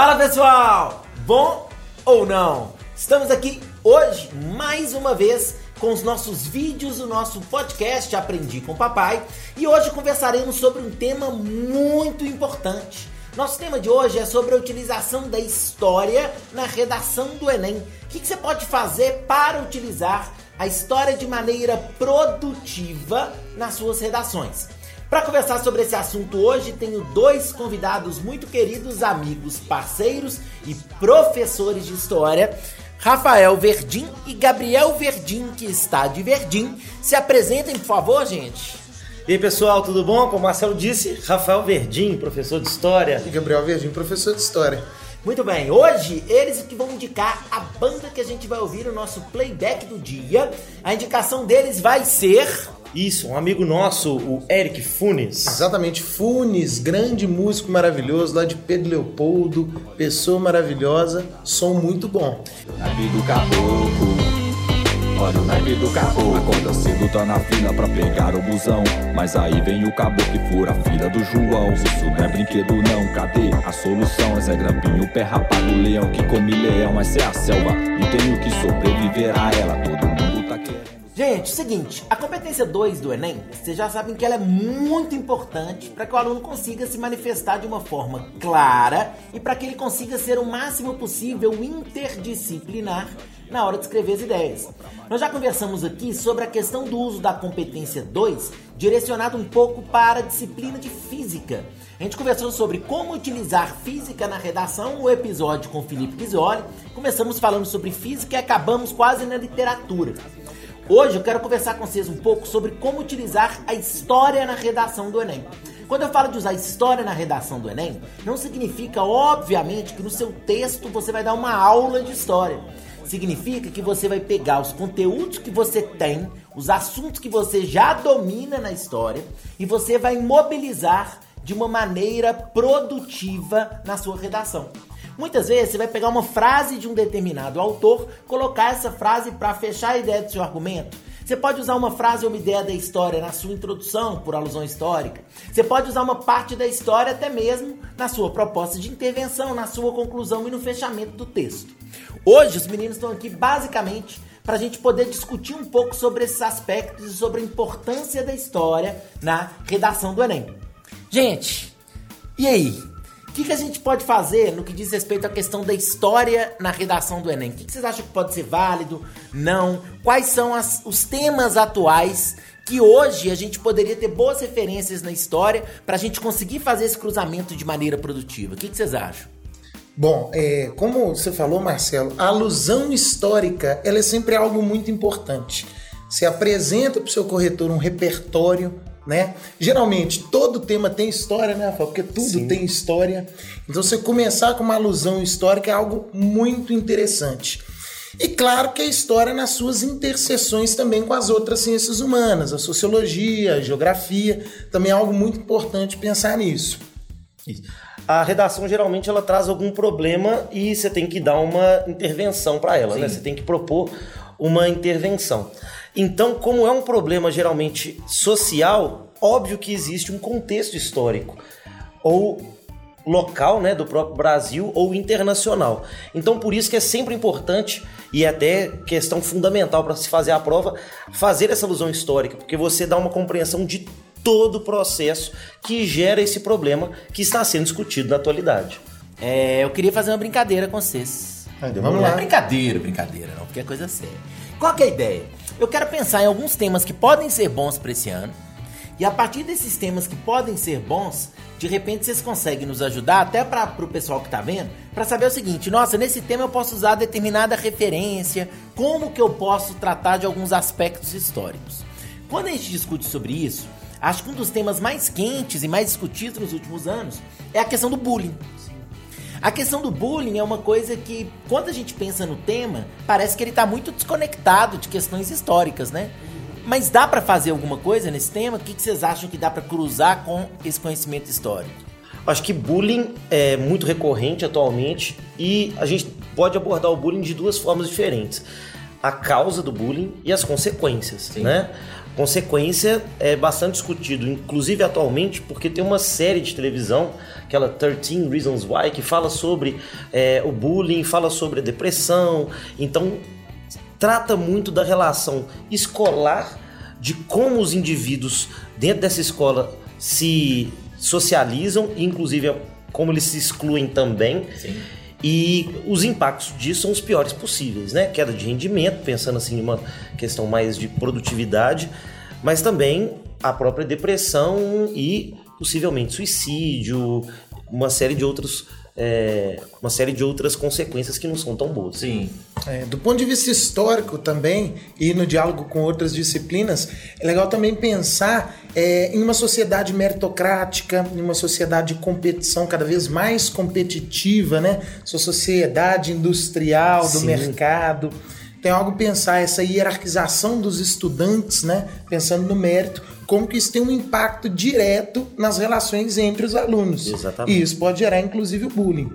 Fala pessoal! Bom ou não? Estamos aqui hoje mais uma vez com os nossos vídeos, o nosso podcast Aprendi com Papai e hoje conversaremos sobre um tema muito importante. Nosso tema de hoje é sobre a utilização da história na redação do Enem. O que você pode fazer para utilizar a história de maneira produtiva nas suas redações? Para conversar sobre esse assunto hoje, tenho dois convidados muito queridos, amigos, parceiros e professores de história. Rafael Verdim e Gabriel Verdim, que está de Verdim. Se apresentem, por favor, gente. E aí, pessoal, tudo bom? Como o Marcelo disse, Rafael Verdim, professor de História. E Gabriel Verdim, professor de História. Muito bem, hoje eles que vão indicar a banda que a gente vai ouvir no nosso playback do dia. A indicação deles vai ser isso, um amigo nosso, o Eric Funes. Exatamente, Funes, grande músico maravilhoso lá de Pedro Leopoldo, pessoa maravilhosa, som muito bom. Do caboclo, olha o naipe do caboclo. Acorda cedo, tá na fila pra pegar o busão. Mas aí vem o caboclo que fura a fila do João. Isso não é brinquedo não, cadê a solução? Esse é grampinho, pé rapado, leão que come leão. Essa é a selva e tenho que sobreviver a ela. Todo. Gente, seguinte, a competência 2 do Enem, vocês já sabem que ela é muito importante para que o aluno consiga se manifestar de uma forma clara e para que ele consiga ser o máximo possível interdisciplinar na hora de escrever as ideias. Nós já conversamos aqui sobre a questão do uso da competência 2, direcionado um pouco para a disciplina de física. A gente conversou sobre como utilizar física na redação, o episódio com Felipe Pisoli. Começamos falando sobre física e acabamos quase na literatura. Hoje eu quero conversar com vocês um pouco sobre como utilizar a história na redação do Enem. Quando eu falo de usar história na redação do Enem, não significa, obviamente, que no seu texto você vai dar uma aula de história. Significa que você vai pegar os conteúdos que você tem, os assuntos que você já domina na história, e você vai mobilizar de uma maneira produtiva na sua redação. Muitas vezes você vai pegar uma frase de um determinado autor, colocar essa frase para fechar a ideia do seu argumento. Você pode usar uma frase ou uma ideia da história na sua introdução, por alusão histórica. Você pode usar uma parte da história até mesmo na sua proposta de intervenção, na sua conclusão e no fechamento do texto. Hoje os meninos estão aqui basicamente para a gente poder discutir um pouco sobre esses aspectos e sobre a importância da história na redação do Enem. Gente, e aí? O que, que a gente pode fazer no que diz respeito à questão da história na redação do Enem? O que, que vocês acham que pode ser válido? Não? Quais são as, os temas atuais que hoje a gente poderia ter boas referências na história para a gente conseguir fazer esse cruzamento de maneira produtiva? O que, que vocês acham? Bom, é, como você falou, Marcelo, a alusão histórica ela é sempre algo muito importante. Você apresenta para o seu corretor um repertório né? Geralmente todo tema tem história, né, Rafael? Porque tudo Sim. tem história. Então você começar com uma alusão histórica é algo muito interessante. E claro que a história nas suas interseções também com as outras ciências humanas, a sociologia, a geografia, também é algo muito importante pensar nisso. A redação geralmente ela traz algum problema e você tem que dar uma intervenção para ela, né? Sim. né? Você tem que propor uma intervenção. Então, como é um problema geralmente social, óbvio que existe um contexto histórico ou local, né, do próprio Brasil ou internacional. Então, por isso que é sempre importante e é até questão fundamental para se fazer a prova, fazer essa alusão histórica, porque você dá uma compreensão de todo o processo que gera esse problema que está sendo discutido na atualidade. É, eu queria fazer uma brincadeira com vocês. Vamos lá. Não é brincadeira, brincadeira, não, porque é coisa séria. Qual que é a ideia? Eu quero pensar em alguns temas que podem ser bons para esse ano. E a partir desses temas que podem ser bons, de repente vocês conseguem nos ajudar, até para o pessoal que está vendo, para saber o seguinte: nossa, nesse tema eu posso usar determinada referência, como que eu posso tratar de alguns aspectos históricos. Quando a gente discute sobre isso, acho que um dos temas mais quentes e mais discutidos nos últimos anos é a questão do bullying. A questão do bullying é uma coisa que, quando a gente pensa no tema, parece que ele está muito desconectado de questões históricas, né? Mas dá para fazer alguma coisa nesse tema? O que, que vocês acham que dá para cruzar com esse conhecimento histórico? Acho que bullying é muito recorrente atualmente e a gente pode abordar o bullying de duas formas diferentes. a causa do bullying e as consequências, né? Consequência é bastante discutido, inclusive atualmente, porque tem uma série de televisão, aquela 13 Reasons Why, que fala sobre é, o bullying, fala sobre a depressão. Então, trata muito da relação escolar, de como os indivíduos dentro dessa escola se socializam, inclusive como eles se excluem também. Sim. E os impactos disso são os piores possíveis, né? Queda de rendimento, pensando assim em uma questão mais de produtividade, mas também a própria depressão e possivelmente suicídio, uma série de outros é, uma série de outras consequências que não são tão boas. Sim. É, do ponto de vista histórico também, e no diálogo com outras disciplinas, é legal também pensar é, em uma sociedade meritocrática, em uma sociedade de competição cada vez mais competitiva, né? Sua sociedade industrial, do Sim. mercado. Tem algo pensar essa hierarquização dos estudantes, né? Pensando no mérito, como que isso tem um impacto direto nas relações entre os alunos. Exatamente. E isso pode gerar, inclusive, o bullying.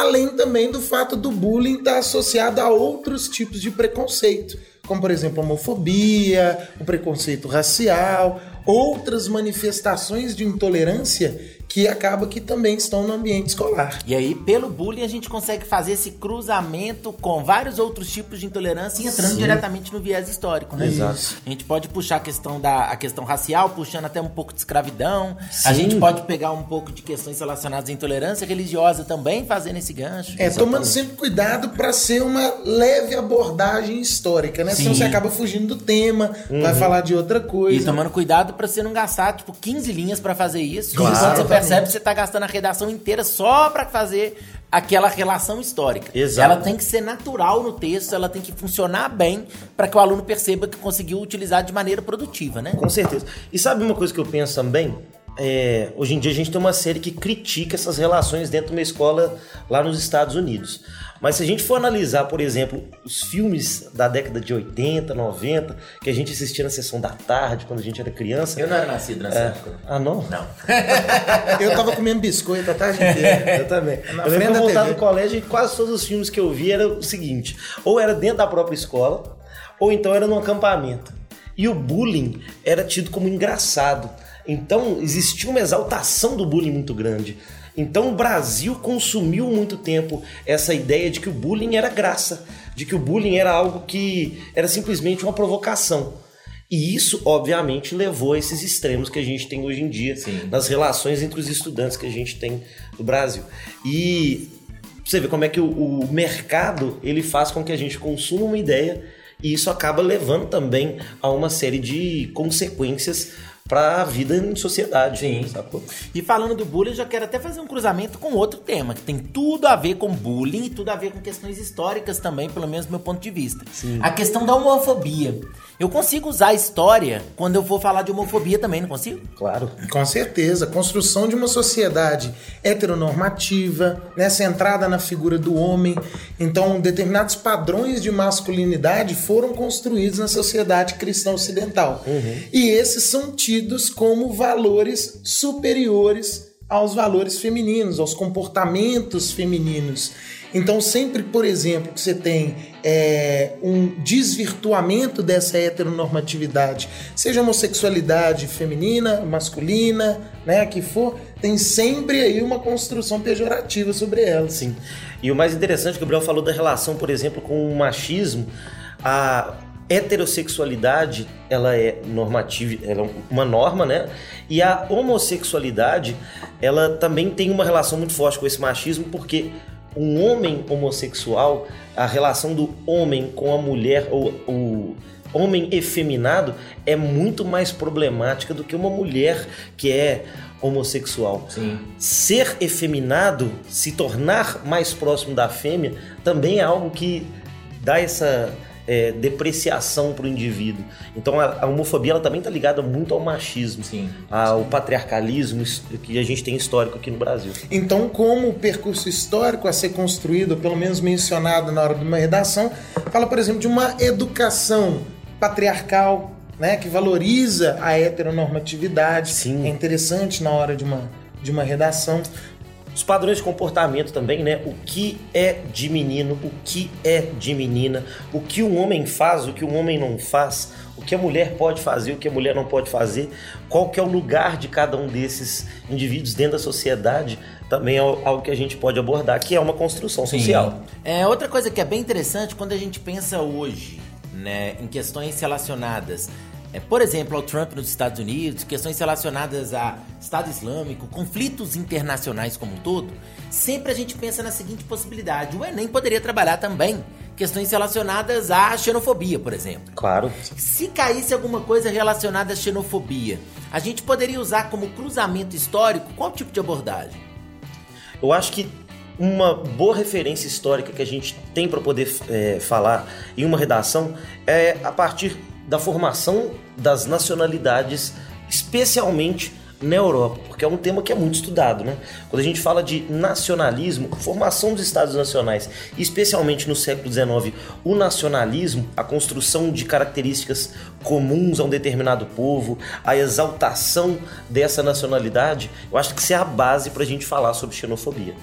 Além também do fato do bullying estar associado a outros tipos de preconceito, como, por exemplo, a homofobia, o preconceito racial, outras manifestações de intolerância que acaba que também estão no ambiente escolar. E aí, pelo bullying, a gente consegue fazer esse cruzamento com vários outros tipos de intolerância e entrando Sim. diretamente no viés histórico, né? Exato. A gente pode puxar a questão da a questão racial, puxando até um pouco de escravidão. A Sim. gente pode pegar um pouco de questões relacionadas à intolerância religiosa também, fazendo esse gancho. É, tomando sempre cuidado para ser uma leve abordagem histórica, né? Senão Sim. você acaba fugindo do tema, vai falar de outra coisa. E tomando cuidado pra você não gastar, tipo, 15 linhas pra fazer isso. Claro. Você Percebe, você tá gastando a redação inteira só pra fazer aquela relação histórica. Exato. Ela tem que ser natural no texto, ela tem que funcionar bem pra que o aluno perceba que conseguiu utilizar de maneira produtiva, né? Com certeza. E sabe uma coisa que eu penso também? É, hoje em dia a gente tem uma série que critica essas relações dentro de uma escola lá nos Estados Unidos. Mas se a gente for analisar, por exemplo, os filmes da década de 80, 90, que a gente assistia na sessão da tarde, quando a gente era criança. Eu não era nascido nessa época. Ah, não? Não. Eu tava comendo biscoito a tarde inteira. Eu também. Na eu lembro que eu voltava do colégio e quase todos os filmes que eu via era o seguinte: ou era dentro da própria escola, ou então era num acampamento. E o bullying era tido como engraçado. Então existia uma exaltação do bullying muito grande. Então o Brasil consumiu muito tempo essa ideia de que o bullying era graça, de que o bullying era algo que era simplesmente uma provocação. E isso, obviamente, levou a esses extremos que a gente tem hoje em dia Sim. nas relações entre os estudantes que a gente tem no Brasil. E você vê como é que o, o mercado ele faz com que a gente consuma uma ideia e isso acaba levando também a uma série de consequências para a vida em sociedade. Sim. sacou? E falando do bullying, eu já quero até fazer um cruzamento com outro tema, que tem tudo a ver com bullying e tudo a ver com questões históricas também, pelo menos do meu ponto de vista. A questão da homofobia. Eu consigo usar a história quando eu for falar de homofobia também, não consigo? Claro. Com certeza, a construção de uma sociedade heteronormativa, né, centrada na figura do homem. Então, determinados padrões de masculinidade foram construídos na sociedade cristã ocidental. E esses são tidos como valores superiores aos valores femininos, aos comportamentos femininos. Então, sempre, por exemplo, que você tem é, um desvirtuamento dessa heteronormatividade, seja homossexualidade feminina, masculina, né, que for, tem sempre aí uma construção pejorativa sobre ela. Sim. E o mais interessante, Gabriel falou da relação, por exemplo, com o machismo. A heterossexualidade, ela é normativa, ela é uma norma, né? E a homossexualidade, ela também tem uma relação muito forte com esse machismo, porque um homem homossexual, a relação do homem com a mulher, ou o homem efeminado, é muito mais problemática do que uma mulher que é homossexual. Sim. Ser efeminado, se tornar mais próximo da fêmea, também é algo que dá essa é, depreciação para o indivíduo. Então a, a homofobia ela também está ligada muito ao machismo, Sim. ao patriarcalismo his- que a gente tem histórico aqui no Brasil. Então, como o percurso histórico a ser construído, pelo menos mencionado na hora de uma redação, fala, por exemplo, de uma educação patriarcal, né, que valoriza a heteronormatividade. Sim. É interessante na hora de uma, de uma redação. Os padrões de comportamento também, né? O que é de menino, o que é de menina, o que um homem faz, o que um homem não faz, o que a mulher pode fazer, o que a mulher não pode fazer, qual que é o lugar de cada um desses indivíduos dentro da sociedade, também é algo que a gente pode abordar, que é uma construção social. É outra coisa que é bem interessante quando a gente pensa hoje, né, em questões relacionadas é, por exemplo, ao Trump nos Estados Unidos, questões relacionadas a Estado Islâmico, conflitos internacionais como um todo, sempre a gente pensa na seguinte possibilidade: o Enem poderia trabalhar também questões relacionadas à xenofobia, por exemplo. Claro. Se caísse alguma coisa relacionada à xenofobia, a gente poderia usar como cruzamento histórico qual tipo de abordagem? Eu acho que uma boa referência histórica que a gente tem para poder é, falar em uma redação é a partir da formação das nacionalidades, especialmente na Europa, porque é um tema que é muito estudado, né? Quando a gente fala de nacionalismo, formação dos estados nacionais, especialmente no século XIX, o nacionalismo, a construção de características comuns a um determinado povo, a exaltação dessa nacionalidade, eu acho que isso é a base para a gente falar sobre xenofobia.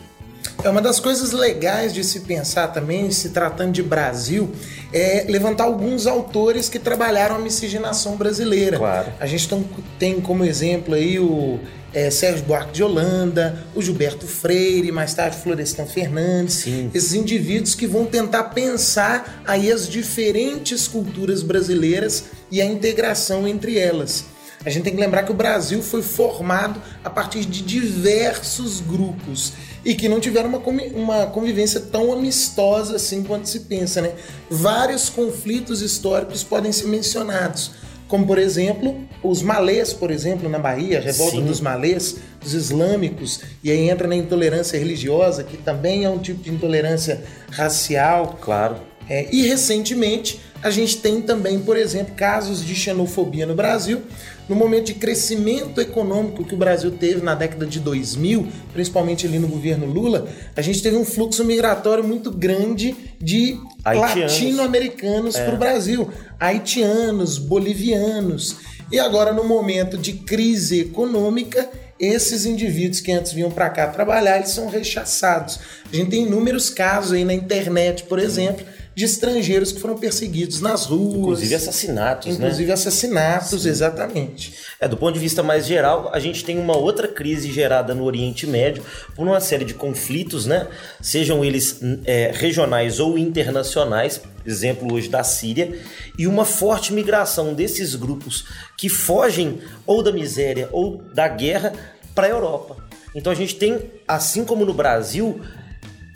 É uma das coisas legais de se pensar também, se tratando de Brasil, é levantar alguns autores que trabalharam a miscigenação brasileira. Claro. A gente tem como exemplo aí o é, Sérgio Buarque de Holanda, o Gilberto Freire, mais tarde Florestan Fernandes, Sim. esses indivíduos que vão tentar pensar aí as diferentes culturas brasileiras e a integração entre elas. A gente tem que lembrar que o Brasil foi formado a partir de diversos grupos e que não tiveram uma, uma convivência tão amistosa assim quanto se pensa, né? Vários conflitos históricos podem ser mencionados, como por exemplo os malês, por exemplo, na Bahia, a revolta Sim. dos malês, dos islâmicos, e aí entra na intolerância religiosa, que também é um tipo de intolerância racial. Claro. É, e recentemente a gente tem também, por exemplo, casos de xenofobia no Brasil, no momento de crescimento econômico que o Brasil teve na década de 2000, principalmente ali no governo Lula, a gente teve um fluxo migratório muito grande de latino-americanos é. para o Brasil, haitianos, bolivianos. E agora, no momento de crise econômica, esses indivíduos que antes vinham para cá trabalhar, eles são rechaçados. A gente tem inúmeros casos aí na internet, por exemplo, de estrangeiros que foram perseguidos nas ruas. Inclusive assassinatos, né? Inclusive né? assassinatos, Sim. exatamente. É, do ponto de vista mais geral, a gente tem uma outra crise gerada no Oriente Médio por uma série de conflitos, né? Sejam eles é, regionais ou internacionais, exemplo hoje da Síria, e uma forte migração desses grupos que fogem ou da miséria ou da guerra para a Europa. Então a gente tem, assim como no Brasil,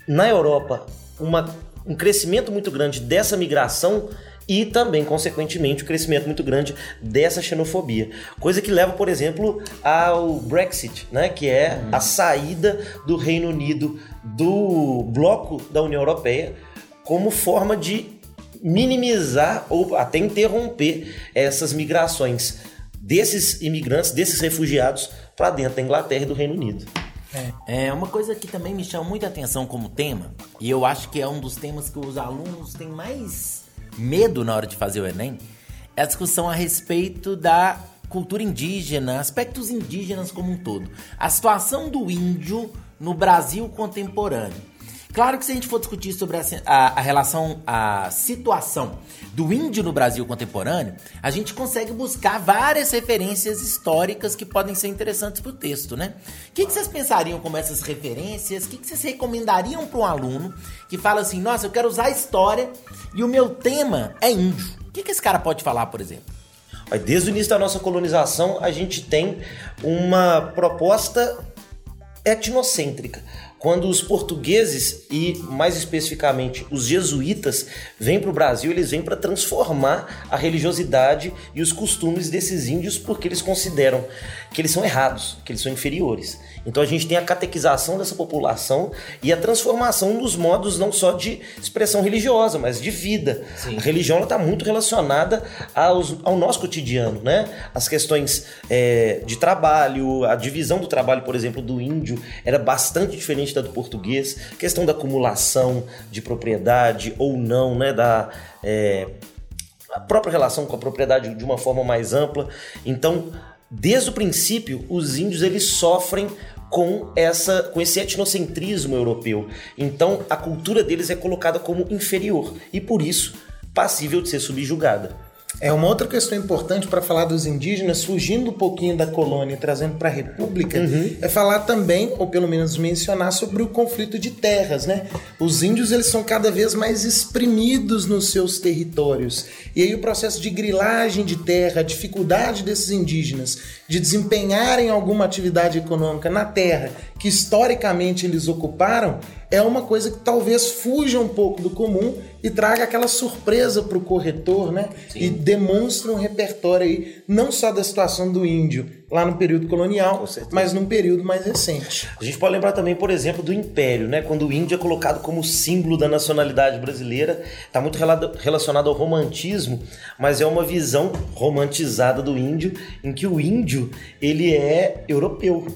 na Europa, uma um crescimento muito grande dessa migração e também, consequentemente, um crescimento muito grande dessa xenofobia. Coisa que leva, por exemplo, ao Brexit, né? que é a saída do Reino Unido do bloco da União Europeia como forma de minimizar ou até interromper essas migrações desses imigrantes, desses refugiados para dentro da Inglaterra e do Reino Unido. É. é uma coisa que também me chama muita atenção como tema, e eu acho que é um dos temas que os alunos têm mais medo na hora de fazer o Enem, é a discussão a respeito da cultura indígena, aspectos indígenas como um todo. A situação do índio no Brasil contemporâneo. Claro que se a gente for discutir sobre a, a, a, relação, a situação do índio no Brasil contemporâneo, a gente consegue buscar várias referências históricas que podem ser interessantes para o texto, né? O que, que, vocês pensariam como essas referências? O que, que vocês recomendariam para um aluno que fala assim, nossa, eu quero usar história e o meu tema é índio? O que, que esse cara pode falar, por exemplo? Desde o início da nossa colonização, a gente tem uma proposta etnocêntrica quando os portugueses e mais especificamente os jesuítas vêm para o Brasil, eles vêm para transformar a religiosidade e os costumes desses índios porque eles consideram que eles são errados, que eles são inferiores. Então a gente tem a catequização dessa população e a transformação dos modos não só de expressão religiosa, mas de vida. Sim. A religião está muito relacionada aos, ao nosso cotidiano, né? As questões é, de trabalho, a divisão do trabalho, por exemplo, do índio era bastante diferente da do português. Questão da acumulação de propriedade ou não, né? Da é, a própria relação com a propriedade de uma forma mais ampla. Então Desde o princípio, os índios eles sofrem com essa com esse etnocentrismo europeu. Então a cultura deles é colocada como inferior e por isso passível de ser subjugada. É uma outra questão importante para falar dos indígenas, fugindo um pouquinho da colônia e trazendo para a república, uhum. é falar também, ou pelo menos mencionar, sobre o conflito de terras, né? Os índios eles são cada vez mais exprimidos nos seus territórios. E aí o processo de grilagem de terra, a dificuldade desses indígenas de desempenharem alguma atividade econômica na terra que historicamente eles ocuparam, é uma coisa que talvez fuja um pouco do comum e traga aquela surpresa para o corretor, né? Sim. E demonstra um repertório aí, não só da situação do índio lá no período colonial, mas num período mais recente. A gente pode lembrar também, por exemplo, do Império, né? Quando o índio é colocado como símbolo da nacionalidade brasileira, está muito relacionado ao romantismo, mas é uma visão romantizada do índio, em que o índio ele é europeu.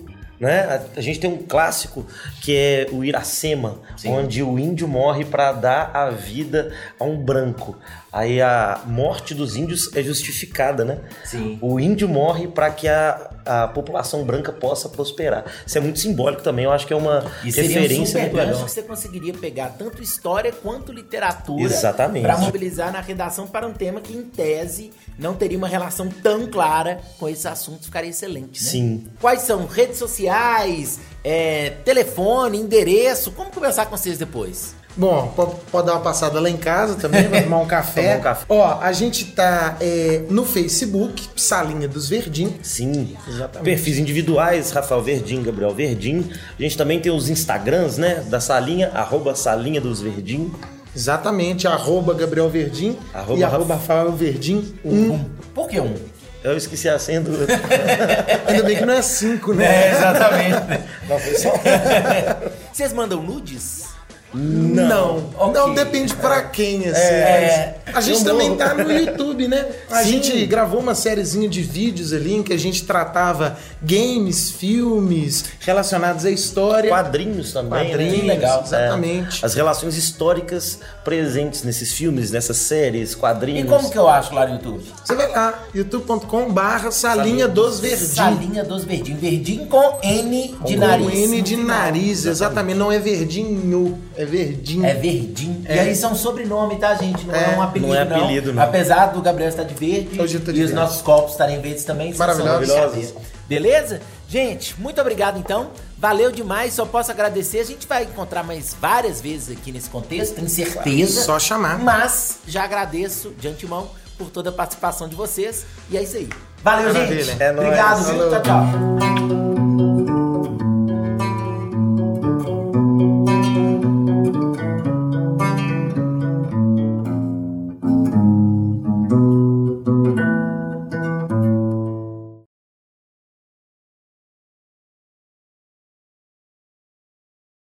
Né? A, gente tem um clássico que é o Iracema, Sim. onde o índio morre para dar a vida a um branco. Aí a morte dos índios é justificada, né? Sim. O índio morre para que a, a população branca possa prosperar. Isso é muito simbólico também, eu acho que é uma e referência um muito legal. que você conseguiria pegar tanto história quanto literatura para mobilizar na redação para um tema que, em tese, não teria uma relação tão clara com esses assuntos, ficaria excelente, né? Sim. Quais são redes sociais, é, telefone, endereço? Como conversar com vocês depois? Bom, pode, dar uma passada lá em casa também, vai tomar um café. um café. Ó, a gente tá é, no Facebook, Salinha dos Verdim. Sim, exatamente. Perfis individuais, Rafael Verdim, Gabriel Verdim. A gente também tem os Instagrams, né, da Salinha, arroba Salinha dos Verdim. Exatamente, arroba Gabriel Verdim arroba e arroba Rafael Verdim 1. Um. Por que um? Eu esqueci a senha do. Ainda bem que não é cinco, né? É, exatamente. não, foi só. Vocês mandam nudes? Não. Okay. Não, depende pra quem, assim. É, a gente também tá no YouTube, né? A Sim. gente gravou uma sériezinha de vídeos ali em que a gente tratava games, filmes relacionados à história. Quadrinhos também. Né? Quadrinhos, né? legal. Exatamente. É, as relações históricas presentes nesses filmes, nessas séries, quadrinhos. E como que eu acho lá no YouTube? Você vai lá, youtube.com barra Salinha dos Verdim. Salinha dos Verdim. Verdim com N de com nariz. Com N de nariz, exatamente. Não é verdinho. É verdinho. É verdinho. É. E aí são sobrenome, tá, gente? Não é, é um apelido, não. É apelido, não. não. Apesar do Gabriel estar de verde Hoje eu tô de e verde. os nossos copos estarem verdes também. Maravilhosos. Beleza? Gente, muito obrigado então. Valeu demais, só posso agradecer. A gente vai encontrar mais várias vezes aqui nesse contexto, tenho certeza. Só chamar. Mas já agradeço de antemão por toda a participação de vocês. E é isso aí. Valeu, Maravilha. gente. É Obrigado, Tchau, tchau.